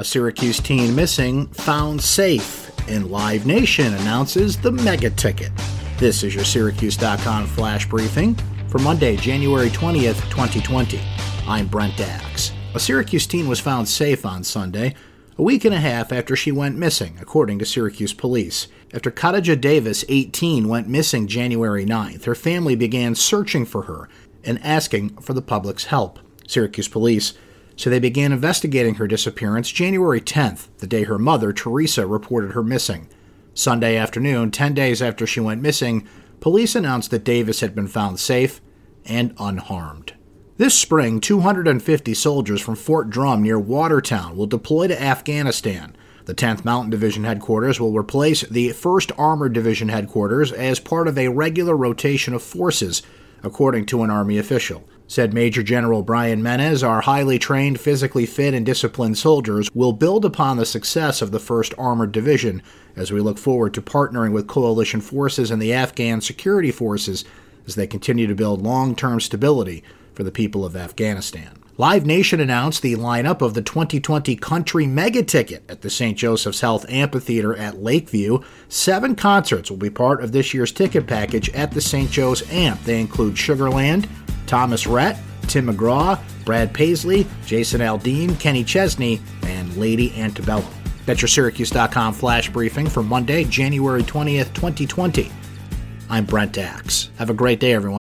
A Syracuse teen missing found safe, and Live Nation announces the mega ticket. This is your Syracuse.com flash briefing for Monday, January 20th, 2020. I'm Brent Axe. A Syracuse teen was found safe on Sunday, a week and a half after she went missing, according to Syracuse police. After Kadija Davis, 18, went missing January 9th, her family began searching for her and asking for the public's help. Syracuse police so they began investigating her disappearance January 10th, the day her mother, Teresa, reported her missing. Sunday afternoon, 10 days after she went missing, police announced that Davis had been found safe and unharmed. This spring, 250 soldiers from Fort Drum near Watertown will deploy to Afghanistan. The 10th Mountain Division headquarters will replace the 1st Armored Division headquarters as part of a regular rotation of forces, according to an Army official. Said Major General Brian Mennes, our highly trained, physically fit, and disciplined soldiers will build upon the success of the 1st Armored Division as we look forward to partnering with coalition forces and the Afghan security forces as they continue to build long term stability for the people of Afghanistan. Live Nation announced the lineup of the 2020 Country Mega Ticket at the St. Joseph's Health Amphitheater at Lakeview. Seven concerts will be part of this year's ticket package at the St. Joe's Amp. They include Sugarland, Thomas Rhett, Tim McGraw, Brad Paisley, Jason Aldean, Kenny Chesney, and Lady Antebellum. That's your Syracuse.com flash briefing for Monday, January 20th, 2020. I'm Brent Axe. Have a great day, everyone.